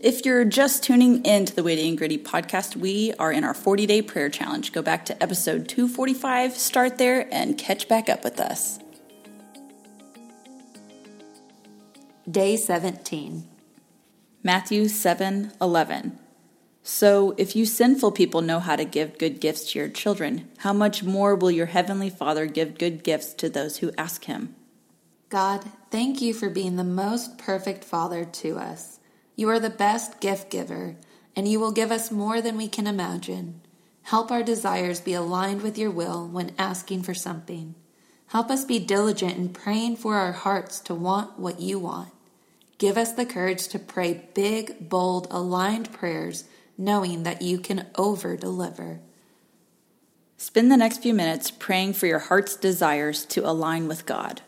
If you're just tuning in to the Witty and Gritty podcast, we are in our 40 day prayer challenge. Go back to episode 245, start there, and catch back up with us. Day 17. Matthew 7 11. So, if you sinful people know how to give good gifts to your children, how much more will your heavenly Father give good gifts to those who ask him? God, thank you for being the most perfect Father to us. You are the best gift giver, and you will give us more than we can imagine. Help our desires be aligned with your will when asking for something. Help us be diligent in praying for our hearts to want what you want. Give us the courage to pray big, bold, aligned prayers, knowing that you can over deliver. Spend the next few minutes praying for your heart's desires to align with God.